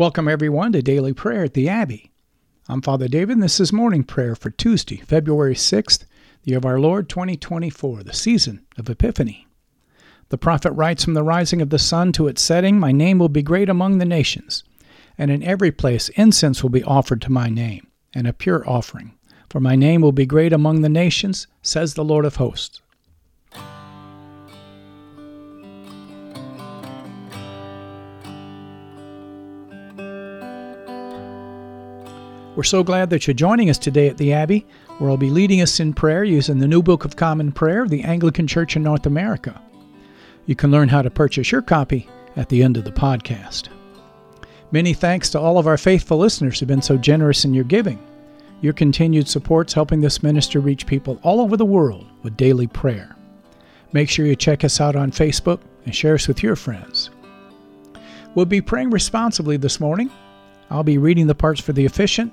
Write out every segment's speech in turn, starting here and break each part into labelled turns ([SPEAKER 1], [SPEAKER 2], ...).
[SPEAKER 1] Welcome, everyone, to Daily Prayer at the Abbey. I'm Father David, and this is morning prayer for Tuesday, February 6th, the year of our Lord 2024, the season of Epiphany. The prophet writes From the rising of the sun to its setting, my name will be great among the nations, and in every place incense will be offered to my name, and a pure offering. For my name will be great among the nations, says the Lord of hosts. We're so glad that you're joining us today at the Abbey, where I'll be leading us in prayer using the New Book of Common Prayer of the Anglican Church in North America. You can learn how to purchase your copy at the end of the podcast. Many thanks to all of our faithful listeners who've been so generous in your giving. Your continued support's helping this minister reach people all over the world with daily prayer. Make sure you check us out on Facebook and share us with your friends. We'll be praying responsibly this morning. I'll be reading the parts for the officiant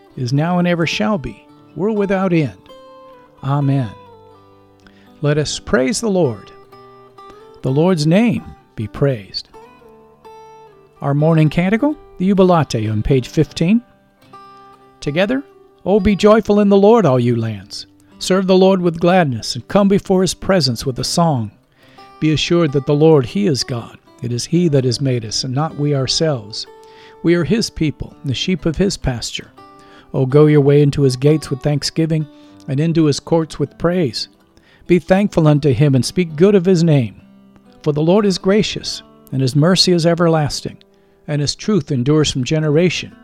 [SPEAKER 1] is now and ever shall be, world without end. Amen. Let us praise the Lord. The Lord's name be praised. Our morning canticle, the Jubilate, on page 15. Together, O be joyful in the Lord, all you lands. Serve the Lord with gladness, and come before his presence with a song. Be assured that the Lord, he is God. It is he that has made us, and not we ourselves. We are his people, the sheep of his pasture. O go your way into his gates with thanksgiving, and into his courts with praise. Be thankful unto him, and speak good of his name. For the Lord is gracious, and his mercy is everlasting, and his truth endures from generation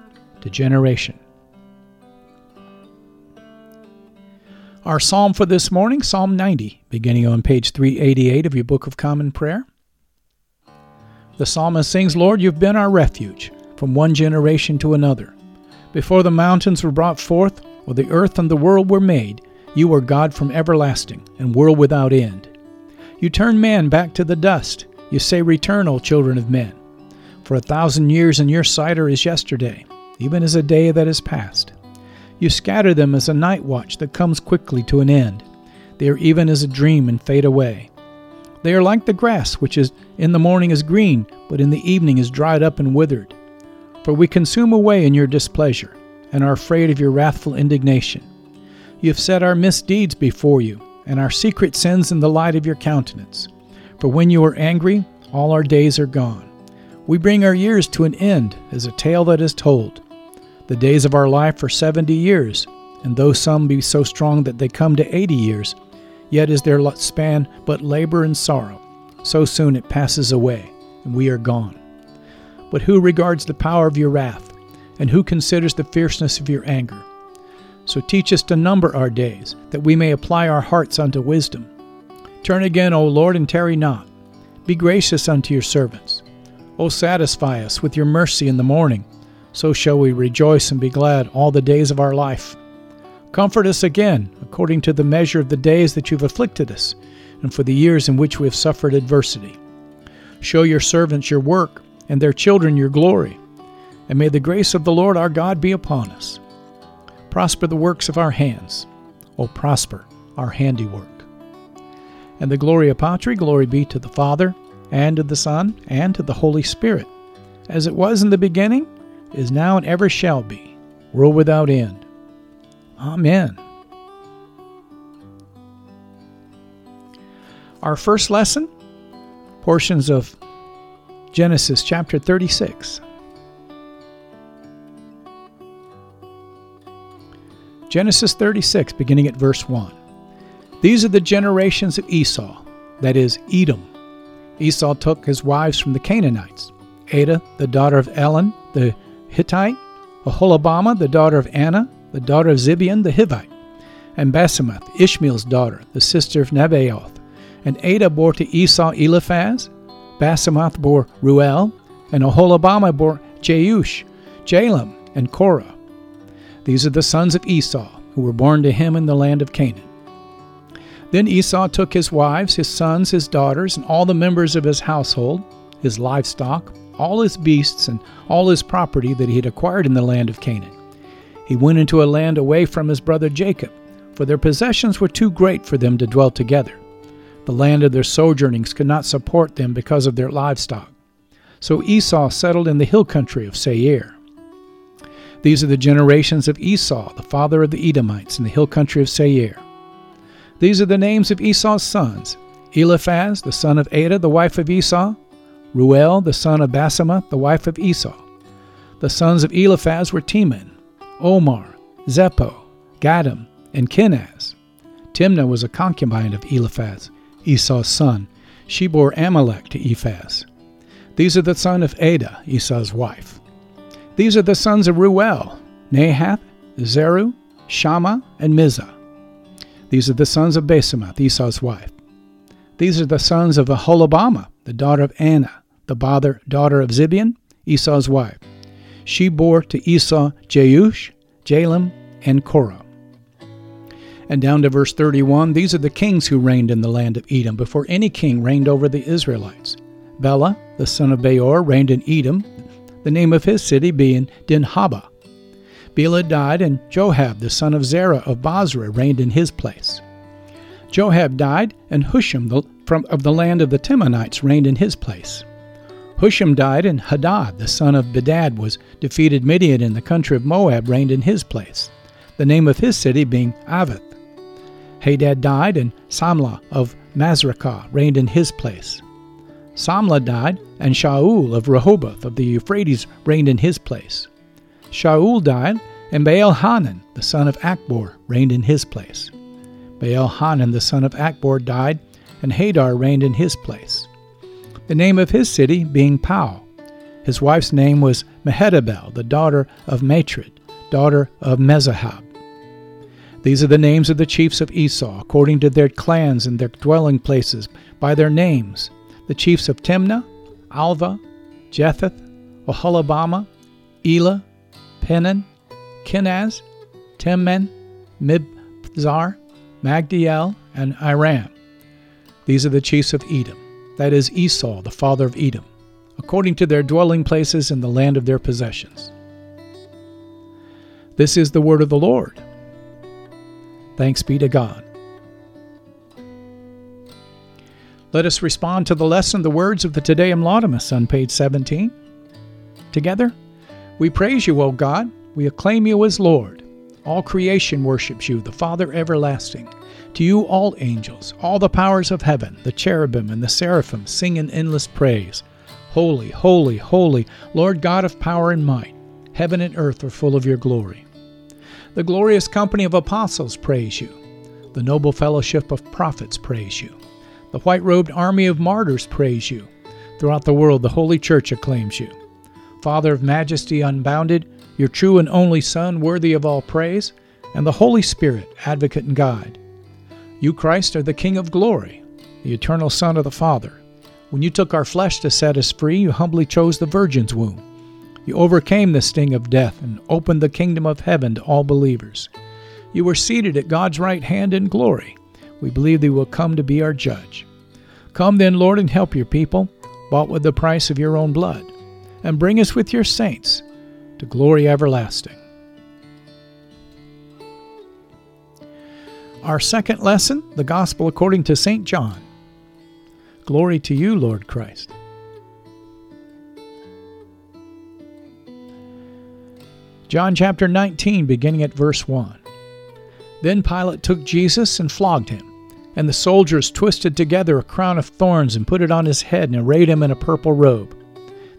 [SPEAKER 1] to generation. Our psalm for this morning, Psalm 90, beginning on page 388 of your Book of Common Prayer. The psalmist sings, Lord, you've been our refuge from one generation to another. Before the mountains were brought forth, or the earth and the world were made, you are God from everlasting, and world without end. You turn man back to the dust. You say, Return, O children of men. For a thousand years in your sight are as yesterday, even as a day that is past. You scatter them as a night watch that comes quickly to an end. They are even as a dream and fade away. They are like the grass, which is in the morning is green, but in the evening is dried up and withered. For we consume away in your displeasure, and are afraid of your wrathful indignation. You have set our misdeeds before you, and our secret sins in the light of your countenance. For when you are angry, all our days are gone. We bring our years to an end as a tale that is told. The days of our life are seventy years, and though some be so strong that they come to eighty years, yet is their span but labor and sorrow. So soon it passes away, and we are gone. But who regards the power of your wrath? And who considers the fierceness of your anger? So teach us to number our days, that we may apply our hearts unto wisdom. Turn again, O Lord, and tarry not. Be gracious unto your servants. O satisfy us with your mercy in the morning, so shall we rejoice and be glad all the days of our life. Comfort us again, according to the measure of the days that you've afflicted us, and for the years in which we have suffered adversity. Show your servants your work and their children your glory. And may the grace of the Lord our God be upon us. Prosper the works of our hands. O prosper our handiwork. And the Gloria Patri, glory be to the Father, and to the Son, and to the Holy Spirit, as it was in the beginning, is now, and ever shall be, world without end. Amen. Our first lesson, portions of Genesis chapter 36. Genesis 36, beginning at verse 1. These are the generations of Esau, that is, Edom. Esau took his wives from the Canaanites Adah, the daughter of Elon, the Hittite, Aholibamah, the daughter of Anah, the daughter of Zibeon, the Hivite, and Basemath, Ishmael's daughter, the sister of Nebaioth. And Adah bore to Esau Eliphaz, Basemath bore Reuel, and Aholibamah bore Jeush, Jalam, and Korah. These are the sons of Esau, who were born to him in the land of Canaan. Then Esau took his wives, his sons, his daughters, and all the members of his household, his livestock, all his beasts, and all his property that he had acquired in the land of Canaan. He went into a land away from his brother Jacob, for their possessions were too great for them to dwell together. The land of their sojournings could not support them because of their livestock. So Esau settled in the hill country of Seir. These are the generations of Esau, the father of the Edomites, in the hill country of Seir. These are the names of Esau's sons Eliphaz, the son of Adah, the wife of Esau, Reuel, the son of Basemath, the wife of Esau. The sons of Eliphaz were Teman, Omar, Zepho, Gatam, and Kenaz. Timnah was a concubine of Eliphaz, Esau's son. She bore Amalek to Ephaz. These are the sons of Adah, Esau's wife. These are the sons of Reuel, Nahath, Zeru, Shammah, and Mizzah. These are the sons of Basemath, Esau's wife. These are the sons of Aholibamah, the daughter of Anah, the father, daughter of Zibeon, Esau's wife. She bore to Esau Jeush, Jalam, and Korah. And down to verse 31, these are the kings who reigned in the land of Edom before any king reigned over the Israelites. Bela, the son of Beor, reigned in Edom, the name of his city being Dinhabah. Bela died, and Joab, the son of Zerah of Bozrah, reigned in his place. Joab died, and Husham the, from, of the land of the Temanites reigned in his place. Husham died, and Hadad, the son of Bedad, was defeated Midian in the country of Moab, reigned in his place, the name of his city being Avith. Hadad died, and Samlah of Masrekah reigned in his place. Samlah died, and Shaul of Rehoboth of the Euphrates reigned in his place. Shaul died, and Baal Hanan, the son of Achbor, reigned in his place. Baal Hanan, the son of Achbor, died, and Hadar reigned in his place. The name of his city being Pau. His wife's name was Mehetabel, the daughter of Matred, daughter of Mezahab. These are the names of the chiefs of Esau, according to their clans and their dwelling places, by their names the chiefs of Timnah, Alvah, Jetheth, Oholibamah, Elah, Penan, Kenaz, Timman, Mibzar, Magdiel, and Iram. These are the chiefs of Edom, that is Esau, the father of Edom, according to their dwelling places in the land of their possessions. This is the word of the Lord. Thanks be to God. Let us respond to the lesson, the words of the Te Deum Laudamus on page 17. Together, we praise you, O God. We acclaim you as Lord. All creation worships you, the Father everlasting. To you, all angels, all the powers of heaven, the cherubim and the seraphim sing in endless praise. Holy, holy, holy, Lord God of power and might. Heaven and earth are full of your glory. The glorious company of apostles praise you. The noble fellowship of prophets praise you. The white robed army of martyrs praise you. Throughout the world, the Holy Church acclaims you. Father of majesty unbounded, your true and only Son, worthy of all praise, and the Holy Spirit, advocate and guide. You, Christ, are the King of glory, the eternal Son of the Father. When you took our flesh to set us free, you humbly chose the Virgin's womb. You overcame the sting of death and opened the kingdom of heaven to all believers. You were seated at God's right hand in glory. We believe you will come to be our judge. Come then, Lord, and help your people, bought with the price of your own blood, and bring us with your saints to glory everlasting. Our second lesson, the Gospel according to St. John. Glory to you, Lord Christ. John chapter 19, beginning at verse 1. Then Pilate took Jesus and flogged him. And the soldiers twisted together a crown of thorns and put it on his head and arrayed him in a purple robe.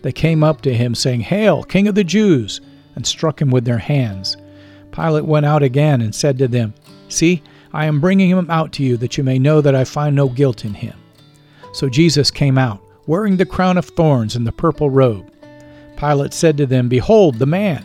[SPEAKER 1] They came up to him, saying, Hail, King of the Jews! and struck him with their hands. Pilate went out again and said to them, See, I am bringing him out to you that you may know that I find no guilt in him. So Jesus came out, wearing the crown of thorns and the purple robe. Pilate said to them, Behold the man!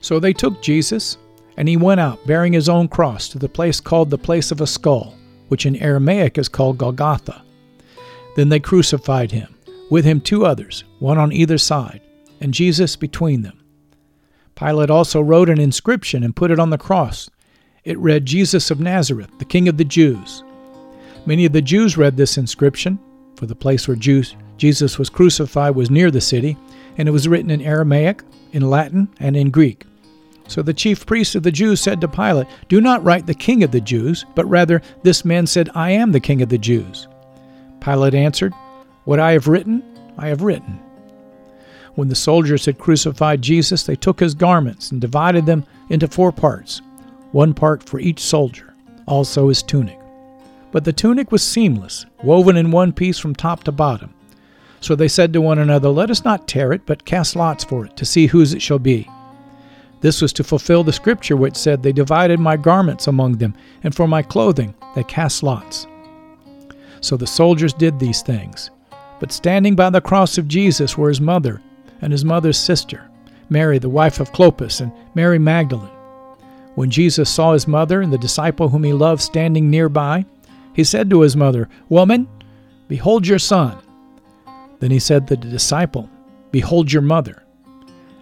[SPEAKER 1] So they took Jesus, and he went out, bearing his own cross, to the place called the place of a skull, which in Aramaic is called Golgotha. Then they crucified him, with him two others, one on either side, and Jesus between them. Pilate also wrote an inscription and put it on the cross. It read, Jesus of Nazareth, the King of the Jews. Many of the Jews read this inscription, for the place where Jews, Jesus was crucified was near the city, and it was written in Aramaic, in Latin, and in Greek. So the chief priests of the Jews said to Pilate, Do not write the King of the Jews, but rather, this man said, I am the King of the Jews. Pilate answered, What I have written, I have written. When the soldiers had crucified Jesus, they took his garments and divided them into four parts, one part for each soldier, also his tunic. But the tunic was seamless, woven in one piece from top to bottom. So they said to one another, Let us not tear it, but cast lots for it, to see whose it shall be. This was to fulfill the scripture which said, They divided my garments among them, and for my clothing they cast lots. So the soldiers did these things. But standing by the cross of Jesus were his mother and his mother's sister, Mary, the wife of Clopas, and Mary Magdalene. When Jesus saw his mother and the disciple whom he loved standing nearby, he said to his mother, Woman, behold your son. Then he said to the disciple, Behold your mother.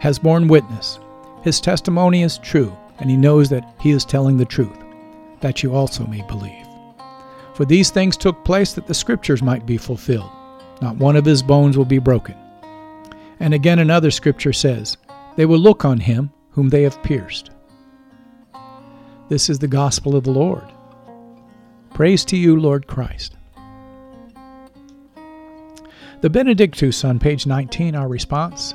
[SPEAKER 1] has borne witness. His testimony is true, and he knows that he is telling the truth, that you also may believe. For these things took place that the Scriptures might be fulfilled. Not one of his bones will be broken. And again, another scripture says, They will look on him whom they have pierced. This is the gospel of the Lord. Praise to you, Lord Christ. The Benedictus on page 19, our response.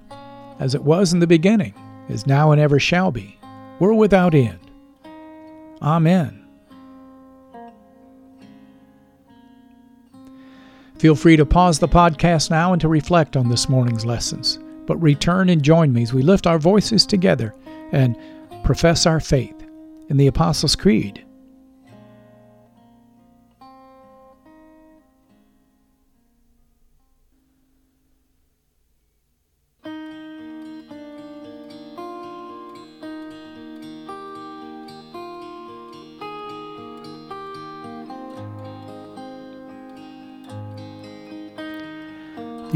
[SPEAKER 1] as it was in the beginning, is now, and ever shall be, world without end. Amen. Feel free to pause the podcast now and to reflect on this morning's lessons, but return and join me as we lift our voices together and profess our faith in the Apostles' Creed.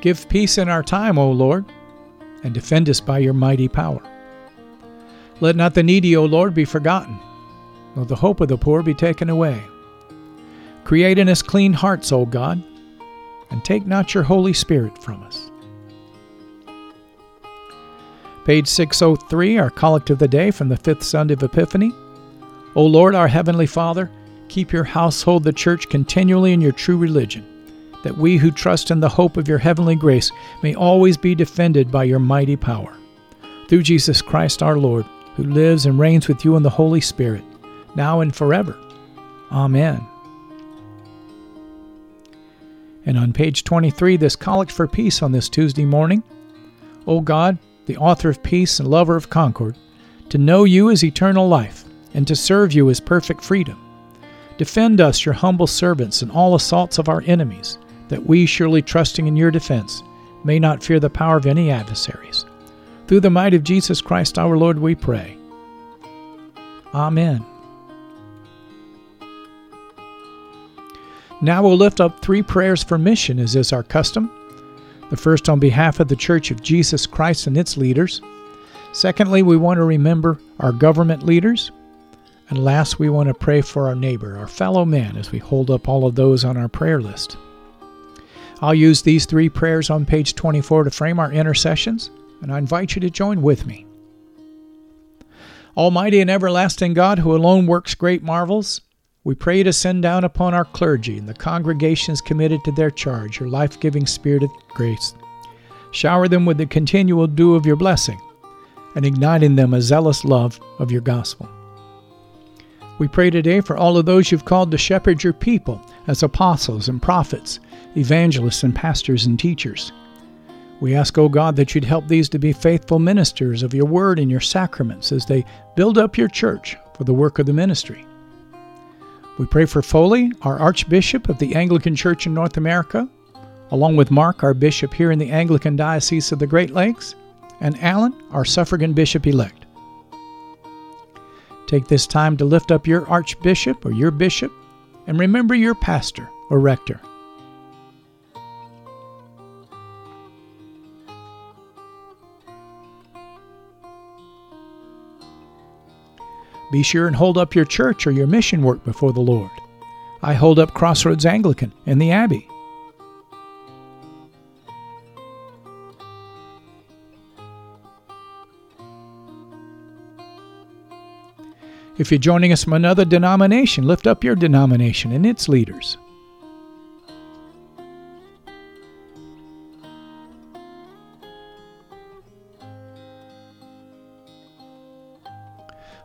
[SPEAKER 1] Give peace in our time, O Lord, and defend us by your mighty power. Let not the needy, O Lord, be forgotten nor the hope of the poor be taken away. Create in us clean hearts, O God, and take not your Holy Spirit from us. Page 603, our collect of the day from the fifth Sunday of Epiphany. O Lord, our Heavenly Father, keep your household, the church, continually in your true religion, that we who trust in the hope of your heavenly grace may always be defended by your mighty power. Through Jesus Christ our Lord, who lives and reigns with you in the Holy Spirit, now and forever. Amen. And on page 23, this Collect for Peace on this Tuesday morning. O God, the author of peace and lover of concord, to know you is eternal life, and to serve you is perfect freedom. Defend us, your humble servants, in all assaults of our enemies, that we, surely trusting in your defense, may not fear the power of any adversaries. Through the might of Jesus Christ our Lord, we pray. Amen. Now we'll lift up three prayers for mission, as is our custom. The first on behalf of the Church of Jesus Christ and its leaders. Secondly, we want to remember our government leaders. And last, we want to pray for our neighbor, our fellow man, as we hold up all of those on our prayer list. I'll use these three prayers on page 24 to frame our intercessions, and I invite you to join with me. Almighty and everlasting God, who alone works great marvels, we pray to send down upon our clergy and the congregations committed to their charge your life giving spirit of grace. Shower them with the continual dew of your blessing, and ignite in them a zealous love of your gospel. We pray today for all of those you've called to shepherd your people as apostles and prophets, evangelists and pastors and teachers. We ask, O oh God, that you'd help these to be faithful ministers of your word and your sacraments as they build up your church for the work of the ministry. We pray for Foley, our Archbishop of the Anglican Church in North America, along with Mark, our Bishop here in the Anglican Diocese of the Great Lakes, and Alan, our suffragan Bishop elect. Take this time to lift up your Archbishop or your Bishop and remember your pastor or rector. Be sure and hold up your church or your mission work before the Lord. I hold up Crossroads Anglican and the Abbey. If you're joining us from another denomination, lift up your denomination and its leaders.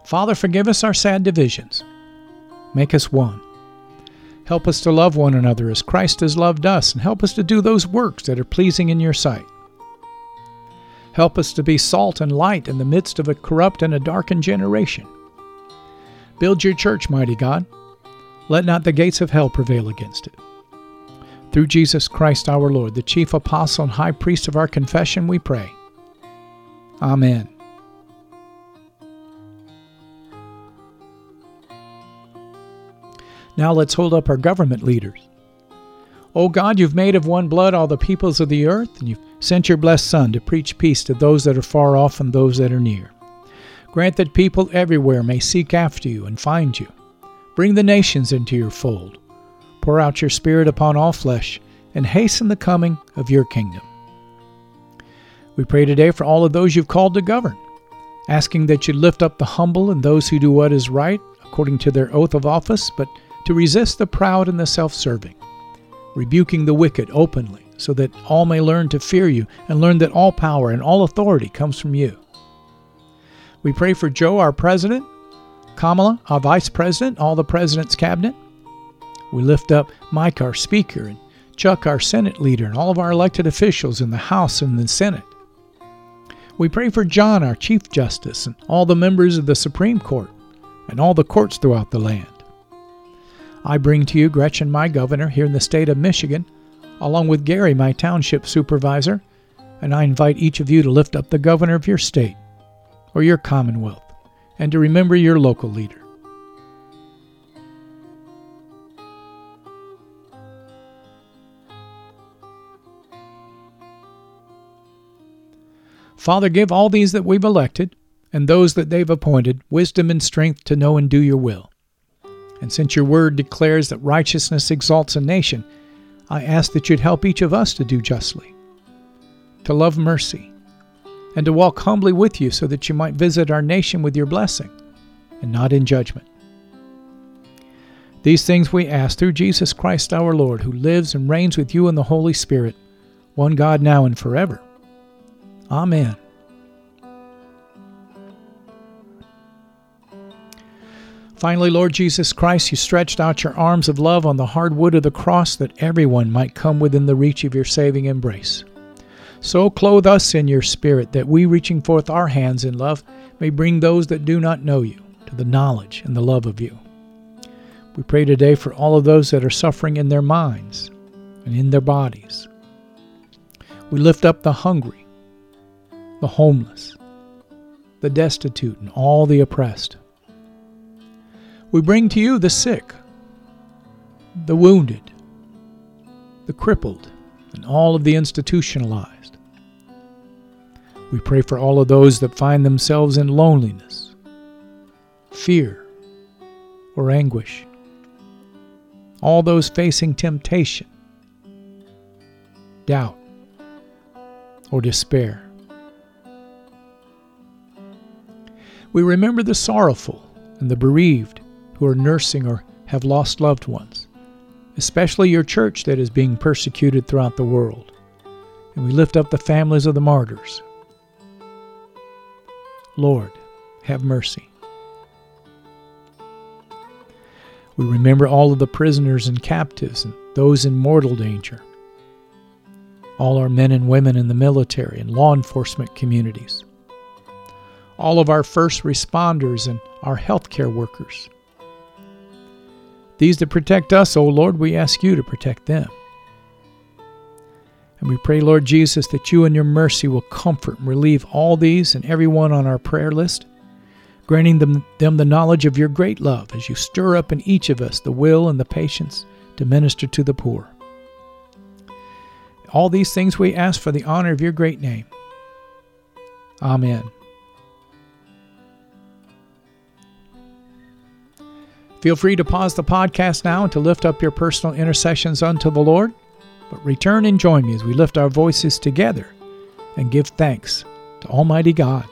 [SPEAKER 1] Father, forgive us our sad divisions. Make us one. Help us to love one another as Christ has loved us, and help us to do those works that are pleasing in your sight. Help us to be salt and light in the midst of a corrupt and a darkened generation. Build your church, mighty God. Let not the gates of hell prevail against it. Through Jesus Christ our Lord, the chief apostle and high priest of our confession, we pray. Amen. Now let's hold up our government leaders. O God, you've made of one blood all the peoples of the earth, and you've sent your blessed Son to preach peace to those that are far off and those that are near. Grant that people everywhere may seek after you and find you. Bring the nations into your fold. Pour out your Spirit upon all flesh, and hasten the coming of your kingdom. We pray today for all of those you've called to govern, asking that you lift up the humble and those who do what is right according to their oath of office, but to resist the proud and the self serving, rebuking the wicked openly, so that all may learn to fear you and learn that all power and all authority comes from you. We pray for Joe, our president, Kamala, our vice president, all the president's cabinet. We lift up Mike, our speaker, and Chuck, our Senate leader, and all of our elected officials in the House and the Senate. We pray for John, our Chief Justice, and all the members of the Supreme Court, and all the courts throughout the land. I bring to you Gretchen, my governor here in the state of Michigan, along with Gary, my township supervisor, and I invite each of you to lift up the governor of your state or your commonwealth and to remember your local leader. Father, give all these that we've elected and those that they've appointed wisdom and strength to know and do your will. And since your word declares that righteousness exalts a nation, I ask that you'd help each of us to do justly, to love mercy, and to walk humbly with you so that you might visit our nation with your blessing and not in judgment. These things we ask through Jesus Christ our Lord, who lives and reigns with you in the Holy Spirit, one God now and forever. Amen. Finally, Lord Jesus Christ, you stretched out your arms of love on the hard wood of the cross that everyone might come within the reach of your saving embrace. So clothe us in your Spirit that we, reaching forth our hands in love, may bring those that do not know you to the knowledge and the love of you. We pray today for all of those that are suffering in their minds and in their bodies. We lift up the hungry, the homeless, the destitute, and all the oppressed. We bring to you the sick, the wounded, the crippled, and all of the institutionalized. We pray for all of those that find themselves in loneliness, fear, or anguish. All those facing temptation, doubt, or despair. We remember the sorrowful and the bereaved who are nursing or have lost loved ones, especially your church that is being persecuted throughout the world. And we lift up the families of the martyrs. Lord, have mercy. We remember all of the prisoners and captives and those in mortal danger. All our men and women in the military and law enforcement communities all of our first responders and our healthcare workers. These that protect us, O Lord, we ask you to protect them. And we pray, Lord Jesus, that you in your mercy will comfort and relieve all these and everyone on our prayer list, granting them, them the knowledge of your great love as you stir up in each of us the will and the patience to minister to the poor. All these things we ask for the honor of your great name. Amen. Feel free to pause the podcast now and to lift up your personal intercessions unto the Lord, but return and join me as we lift our voices together and give thanks to Almighty God.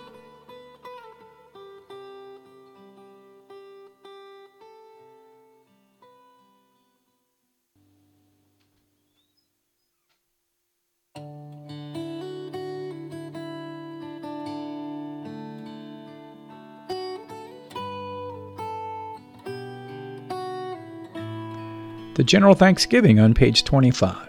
[SPEAKER 1] the General Thanksgiving on page 25.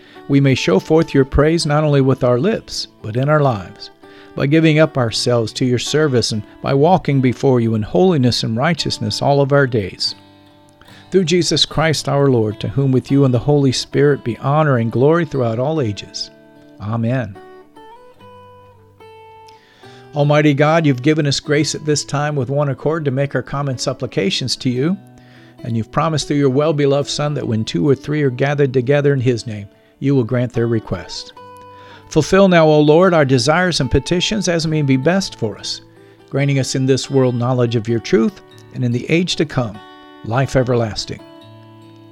[SPEAKER 1] we may show forth your praise not only with our lips, but in our lives, by giving up ourselves to your service and by walking before you in holiness and righteousness all of our days. Through Jesus Christ our Lord, to whom with you and the Holy Spirit be honor and glory throughout all ages. Amen. Almighty God, you've given us grace at this time with one accord to make our common supplications to you. And you've promised through your well beloved Son that when two or three are gathered together in his name, you will grant their request. Fulfill now, O Lord, our desires and petitions as may be best for us, granting us in this world knowledge of your truth, and in the age to come, life everlasting.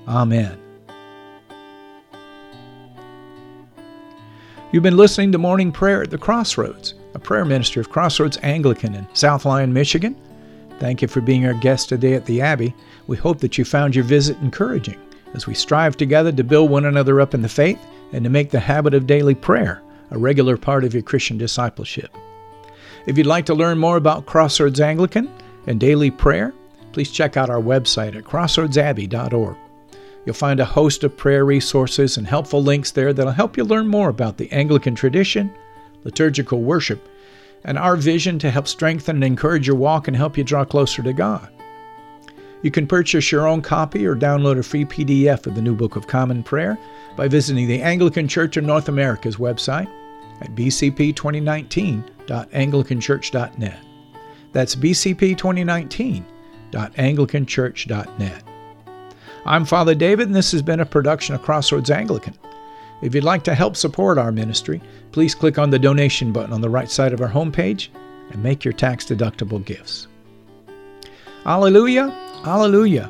[SPEAKER 1] Amen. You've been listening to Morning Prayer at the Crossroads, a prayer ministry of Crossroads Anglican in South Lyon, Michigan. Thank you for being our guest today at the Abbey. We hope that you found your visit encouraging as we strive together to build one another up in the faith and to make the habit of daily prayer a regular part of your Christian discipleship. If you'd like to learn more about Crossroads Anglican and daily prayer, please check out our website at crossroadsabbey.org. You'll find a host of prayer resources and helpful links there that'll help you learn more about the Anglican tradition, liturgical worship, and our vision to help strengthen and encourage your walk and help you draw closer to God. You can purchase your own copy or download a free PDF of the New Book of Common Prayer by visiting the Anglican Church of North America's website at bcp2019.anglicanchurch.net. That's bcp2019.anglicanchurch.net. I'm Father David, and this has been a production of Crossroads Anglican. If you'd like to help support our ministry, please click on the donation button on the right side of our homepage and make your tax deductible gifts. Alleluia! Alleluia!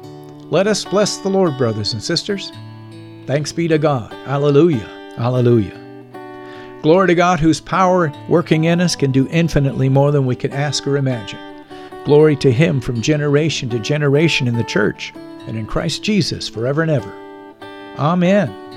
[SPEAKER 1] Let us bless the Lord, brothers and sisters. Thanks be to God. Hallelujah. Hallelujah. Glory to God, whose power working in us can do infinitely more than we can ask or imagine. Glory to Him from generation to generation in the church and in Christ Jesus forever and ever. Amen.